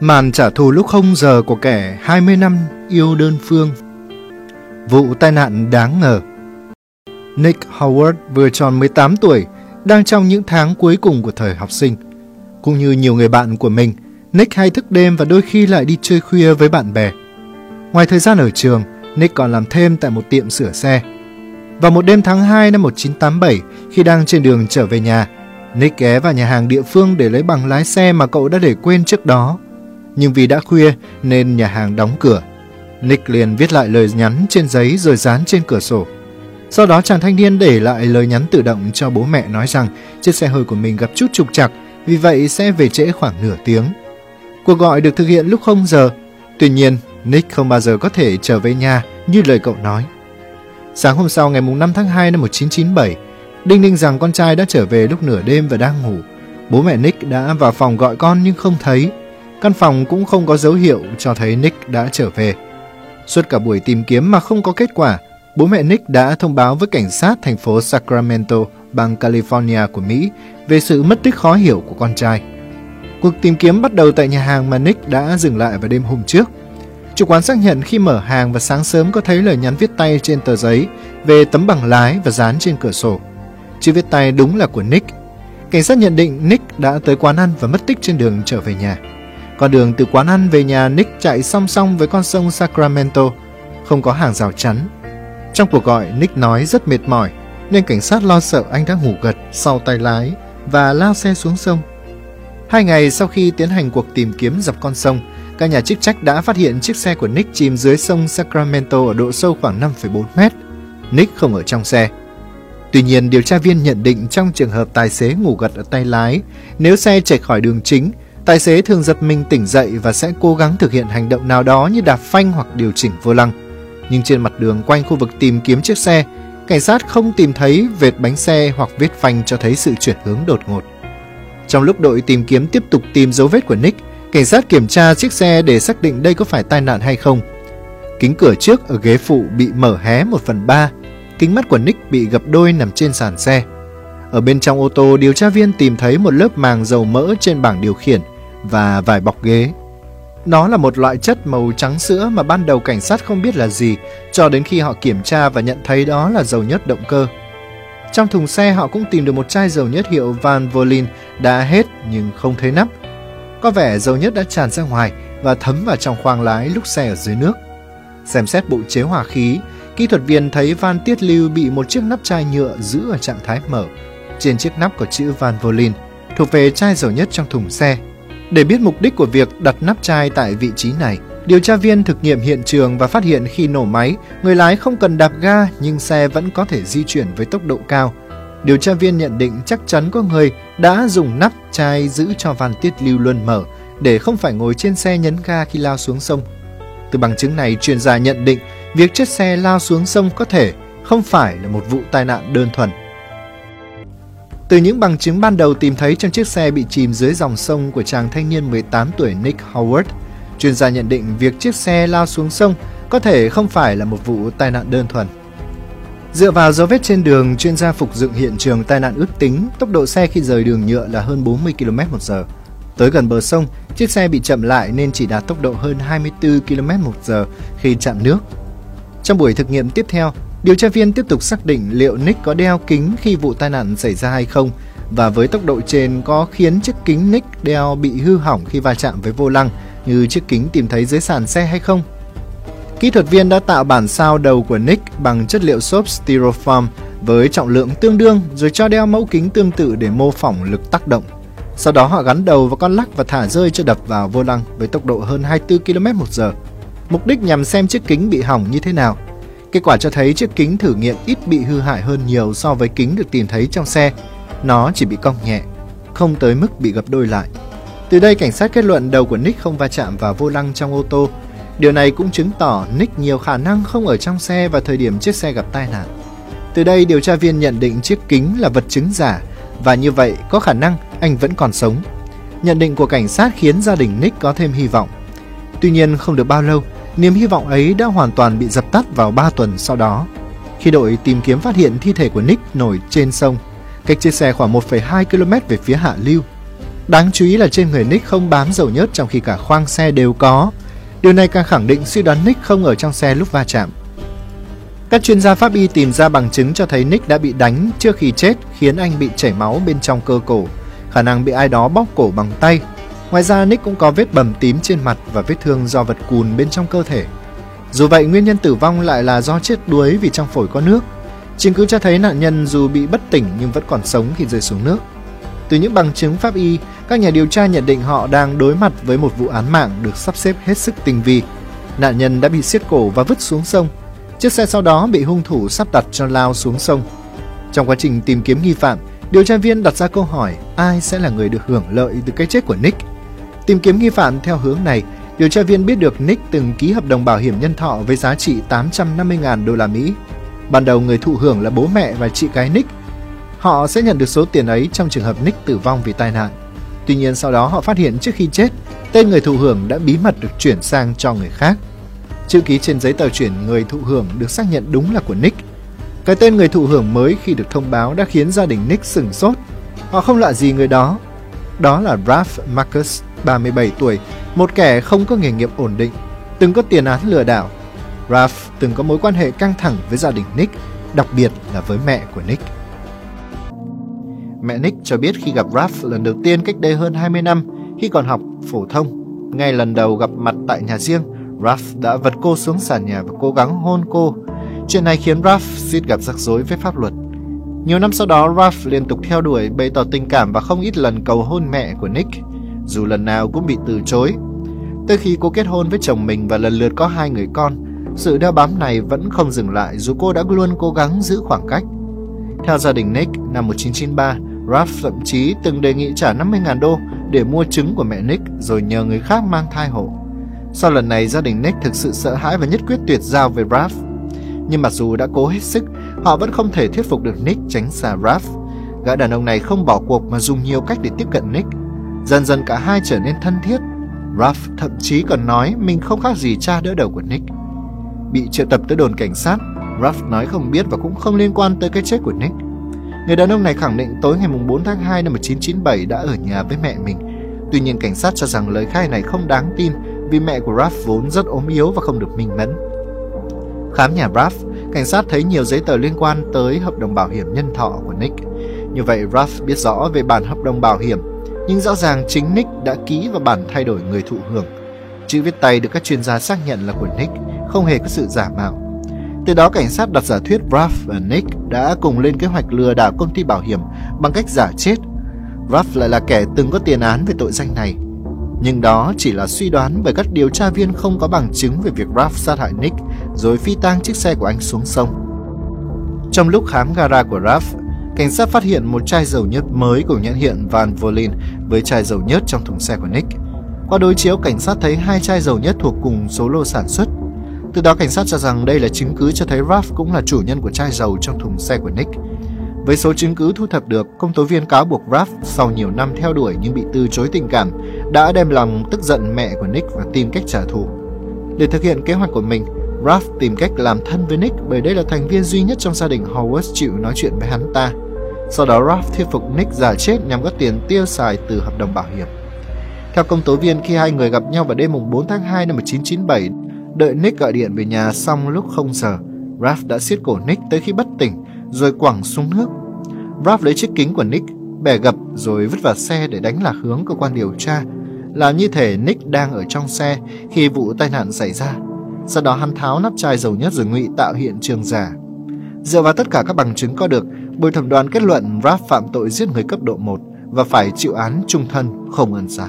Màn trả thù lúc không giờ của kẻ 20 năm yêu đơn phương. Vụ tai nạn đáng ngờ. Nick Howard vừa tròn 18 tuổi, đang trong những tháng cuối cùng của thời học sinh. Cũng như nhiều người bạn của mình, Nick hay thức đêm và đôi khi lại đi chơi khuya với bạn bè. Ngoài thời gian ở trường, Nick còn làm thêm tại một tiệm sửa xe. Vào một đêm tháng 2 năm 1987, khi đang trên đường trở về nhà, Nick ghé vào nhà hàng địa phương để lấy bằng lái xe mà cậu đã để quên trước đó. Nhưng vì đã khuya nên nhà hàng đóng cửa. Nick liền viết lại lời nhắn trên giấy rồi dán trên cửa sổ. Sau đó chàng thanh niên để lại lời nhắn tự động cho bố mẹ nói rằng chiếc xe hơi của mình gặp chút trục trặc, vì vậy sẽ về trễ khoảng nửa tiếng. Cuộc gọi được thực hiện lúc 0 giờ. Tuy nhiên, Nick không bao giờ có thể trở về nhà như lời cậu nói. Sáng hôm sau ngày 5 tháng 2 năm 1997, Đinh ninh rằng con trai đã trở về lúc nửa đêm và đang ngủ. Bố mẹ Nick đã vào phòng gọi con nhưng không thấy. Căn phòng cũng không có dấu hiệu cho thấy Nick đã trở về. Suốt cả buổi tìm kiếm mà không có kết quả, bố mẹ Nick đã thông báo với cảnh sát thành phố Sacramento, bang California của Mỹ về sự mất tích khó hiểu của con trai. Cuộc tìm kiếm bắt đầu tại nhà hàng mà Nick đã dừng lại vào đêm hôm trước. Chủ quán xác nhận khi mở hàng và sáng sớm có thấy lời nhắn viết tay trên tờ giấy về tấm bằng lái và dán trên cửa sổ. Chữ viết tay đúng là của Nick. Cảnh sát nhận định Nick đã tới quán ăn và mất tích trên đường trở về nhà. Con đường từ quán ăn về nhà Nick chạy song song với con sông Sacramento, không có hàng rào chắn. Trong cuộc gọi, Nick nói rất mệt mỏi, nên cảnh sát lo sợ anh đã ngủ gật sau tay lái và lao xe xuống sông. Hai ngày sau khi tiến hành cuộc tìm kiếm dọc con sông, các nhà chức trách đã phát hiện chiếc xe của Nick chìm dưới sông Sacramento ở độ sâu khoảng 5,4 mét. Nick không ở trong xe. Tuy nhiên, điều tra viên nhận định trong trường hợp tài xế ngủ gật ở tay lái, nếu xe chạy khỏi đường chính, tài xế thường giật mình tỉnh dậy và sẽ cố gắng thực hiện hành động nào đó như đạp phanh hoặc điều chỉnh vô lăng. Nhưng trên mặt đường quanh khu vực tìm kiếm chiếc xe, cảnh sát không tìm thấy vệt bánh xe hoặc vết phanh cho thấy sự chuyển hướng đột ngột. Trong lúc đội tìm kiếm tiếp tục tìm dấu vết của Nick, cảnh sát kiểm tra chiếc xe để xác định đây có phải tai nạn hay không. Kính cửa trước ở ghế phụ bị mở hé 1 phần 3, kính mắt của Nick bị gập đôi nằm trên sàn xe. Ở bên trong ô tô, điều tra viên tìm thấy một lớp màng dầu mỡ trên bảng điều khiển và vài bọc ghế. Nó là một loại chất màu trắng sữa mà ban đầu cảnh sát không biết là gì cho đến khi họ kiểm tra và nhận thấy đó là dầu nhớt động cơ. Trong thùng xe họ cũng tìm được một chai dầu nhớt hiệu Van Volin đã hết nhưng không thấy nắp. Có vẻ dầu nhớt đã tràn ra ngoài và thấm vào trong khoang lái lúc xe ở dưới nước. Xem xét bộ chế hòa khí, kỹ thuật viên thấy van tiết lưu bị một chiếc nắp chai nhựa giữ ở trạng thái mở. Trên chiếc nắp có chữ Van Volin, thuộc về chai dầu nhất trong thùng xe. Để biết mục đích của việc đặt nắp chai tại vị trí này, điều tra viên thực nghiệm hiện trường và phát hiện khi nổ máy, người lái không cần đạp ga nhưng xe vẫn có thể di chuyển với tốc độ cao. Điều tra viên nhận định chắc chắn có người đã dùng nắp chai giữ cho van tiết lưu luôn mở để không phải ngồi trên xe nhấn ga khi lao xuống sông. Từ bằng chứng này, chuyên gia nhận định việc chiếc xe lao xuống sông có thể không phải là một vụ tai nạn đơn thuần. Từ những bằng chứng ban đầu tìm thấy trong chiếc xe bị chìm dưới dòng sông của chàng thanh niên 18 tuổi Nick Howard, chuyên gia nhận định việc chiếc xe lao xuống sông có thể không phải là một vụ tai nạn đơn thuần. Dựa vào dấu vết trên đường, chuyên gia phục dựng hiện trường tai nạn ước tính tốc độ xe khi rời đường nhựa là hơn 40 km/h. Tới gần bờ sông, chiếc xe bị chậm lại nên chỉ đạt tốc độ hơn 24 km/h khi chạm nước. Trong buổi thực nghiệm tiếp theo, điều tra viên tiếp tục xác định liệu Nick có đeo kính khi vụ tai nạn xảy ra hay không, và với tốc độ trên có khiến chiếc kính Nick đeo bị hư hỏng khi va chạm với vô lăng, như chiếc kính tìm thấy dưới sàn xe hay không. Kỹ thuật viên đã tạo bản sao đầu của Nick bằng chất liệu xốp styrofoam với trọng lượng tương đương rồi cho đeo mẫu kính tương tự để mô phỏng lực tác động. Sau đó họ gắn đầu vào con lắc và thả rơi cho đập vào vô lăng với tốc độ hơn 24 km/h. Mục đích nhằm xem chiếc kính bị hỏng như thế nào. Kết quả cho thấy chiếc kính thử nghiệm ít bị hư hại hơn nhiều so với kính được tìm thấy trong xe. Nó chỉ bị cong nhẹ, không tới mức bị gập đôi lại. Từ đây cảnh sát kết luận đầu của Nick không va chạm vào vô lăng trong ô tô. Điều này cũng chứng tỏ Nick nhiều khả năng không ở trong xe vào thời điểm chiếc xe gặp tai nạn. Từ đây điều tra viên nhận định chiếc kính là vật chứng giả và như vậy có khả năng anh vẫn còn sống. Nhận định của cảnh sát khiến gia đình Nick có thêm hy vọng. Tuy nhiên không được bao lâu, niềm hy vọng ấy đã hoàn toàn bị dập tắt vào 3 tuần sau đó. Khi đội tìm kiếm phát hiện thi thể của Nick nổi trên sông, cách chiếc xe khoảng 1,2 km về phía hạ lưu. Đáng chú ý là trên người Nick không bám dầu nhớt trong khi cả khoang xe đều có. Điều này càng khẳng định suy đoán Nick không ở trong xe lúc va chạm. Các chuyên gia pháp y tìm ra bằng chứng cho thấy Nick đã bị đánh trước khi chết khiến anh bị chảy máu bên trong cơ cổ, khả năng bị ai đó bóc cổ bằng tay. Ngoài ra Nick cũng có vết bầm tím trên mặt và vết thương do vật cùn bên trong cơ thể. Dù vậy, nguyên nhân tử vong lại là do chết đuối vì trong phổi có nước. Chứng cứ cho thấy nạn nhân dù bị bất tỉnh nhưng vẫn còn sống khi rơi xuống nước. Từ những bằng chứng pháp y, các nhà điều tra nhận định họ đang đối mặt với một vụ án mạng được sắp xếp hết sức tinh vi. Nạn nhân đã bị siết cổ và vứt xuống sông. Chiếc xe sau đó bị hung thủ sắp đặt cho lao xuống sông. Trong quá trình tìm kiếm nghi phạm, điều tra viên đặt ra câu hỏi ai sẽ là người được hưởng lợi từ cái chết của Nick. Tìm kiếm nghi phạm theo hướng này, điều tra viên biết được Nick từng ký hợp đồng bảo hiểm nhân thọ với giá trị 850.000 đô la Mỹ. Ban đầu người thụ hưởng là bố mẹ và chị gái Nick. Họ sẽ nhận được số tiền ấy trong trường hợp Nick tử vong vì tai nạn. Tuy nhiên sau đó họ phát hiện trước khi chết, tên người thụ hưởng đã bí mật được chuyển sang cho người khác. Chữ ký trên giấy tờ chuyển người thụ hưởng được xác nhận đúng là của Nick. Cái tên người thụ hưởng mới khi được thông báo đã khiến gia đình Nick sửng sốt. Họ không lạ gì người đó. Đó là Ralph Marcus, 37 tuổi, một kẻ không có nghề nghiệp ổn định, từng có tiền án lừa đảo. Ralph từng có mối quan hệ căng thẳng với gia đình Nick, đặc biệt là với mẹ của Nick. Mẹ Nick cho biết khi gặp Ralph lần đầu tiên cách đây hơn 20 năm khi còn học phổ thông. Ngay lần đầu gặp mặt tại nhà riêng, Ralph đã vật cô xuống sàn nhà và cố gắng hôn cô. Chuyện này khiến Ralph suýt gặp rắc rối với pháp luật. Nhiều năm sau đó, Ralph liên tục theo đuổi, bày tỏ tình cảm và không ít lần cầu hôn mẹ của Nick, dù lần nào cũng bị từ chối. Tới khi cô kết hôn với chồng mình và lần lượt có hai người con, sự đeo bám này vẫn không dừng lại dù cô đã luôn cố gắng giữ khoảng cách. Theo gia đình Nick, năm 1993, Ralph thậm chí từng đề nghị trả 50.000 đô để mua trứng của mẹ Nick rồi nhờ người khác mang thai hộ. Sau lần này, gia đình Nick thực sự sợ hãi và nhất quyết tuyệt giao với Ralph. Nhưng mặc dù đã cố hết sức, họ vẫn không thể thuyết phục được Nick tránh xa Ralph. Gã đàn ông này không bỏ cuộc mà dùng nhiều cách để tiếp cận Nick. Dần dần cả hai trở nên thân thiết. Ralph thậm chí còn nói mình không khác gì cha đỡ đầu của Nick. Bị triệu tập tới đồn cảnh sát, Ralph nói không biết và cũng không liên quan tới cái chết của Nick. Người đàn ông này khẳng định tối ngày 4 tháng 2 năm 1997 đã ở nhà với mẹ mình. Tuy nhiên cảnh sát cho rằng lời khai này không đáng tin vì mẹ của Ralph vốn rất ốm yếu và không được minh mẫn. Khám nhà Ralph, cảnh sát thấy nhiều giấy tờ liên quan tới hợp đồng bảo hiểm nhân thọ của Nick. Như vậy Ralph biết rõ về bản hợp đồng bảo hiểm, nhưng rõ ràng chính Nick đã ký vào bản thay đổi người thụ hưởng. Chữ viết tay được các chuyên gia xác nhận là của Nick, không hề có sự giả mạo. Từ đó cảnh sát đặt giả thuyết Ralph và Nick đã cùng lên kế hoạch lừa đảo công ty bảo hiểm bằng cách giả chết. Ralph lại là kẻ từng có tiền án về tội danh này. Nhưng đó chỉ là suy đoán bởi các điều tra viên không có bằng chứng về việc Ralph sát hại Nick rồi phi tang chiếc xe của anh xuống sông. Trong lúc khám gara của Ralph, cảnh sát phát hiện một chai dầu nhớt mới của nhãn hiệu Van Volin với chai dầu nhớt trong thùng xe của Nick. Qua đối chiếu, cảnh sát thấy hai chai dầu nhớt thuộc cùng số lô sản xuất từ đó cảnh sát cho rằng đây là chứng cứ cho thấy Ralph cũng là chủ nhân của chai dầu trong thùng xe của Nick. Với số chứng cứ thu thập được, công tố viên cáo buộc Ralph sau nhiều năm theo đuổi nhưng bị từ chối tình cảm đã đem lòng tức giận mẹ của Nick và tìm cách trả thù. Để thực hiện kế hoạch của mình, Ralph tìm cách làm thân với Nick bởi đây là thành viên duy nhất trong gia đình Howard chịu nói chuyện với hắn ta. Sau đó Ralph thuyết phục Nick giả chết nhằm có tiền tiêu xài từ hợp đồng bảo hiểm. Theo công tố viên, khi hai người gặp nhau vào đêm 4 tháng 2 năm 1997, Đợi Nick gọi điện về nhà xong lúc không giờ, Ralph đã siết cổ Nick tới khi bất tỉnh, rồi quẳng xuống nước. Ralph lấy chiếc kính của Nick, bẻ gập rồi vứt vào xe để đánh lạc hướng cơ quan điều tra. Làm như thể Nick đang ở trong xe khi vụ tai nạn xảy ra. Sau đó hắn tháo nắp chai dầu nhất rồi ngụy tạo hiện trường giả. Dựa vào tất cả các bằng chứng có được, bồi thẩm đoàn kết luận Ralph phạm tội giết người cấp độ 1 và phải chịu án trung thân không ân xá.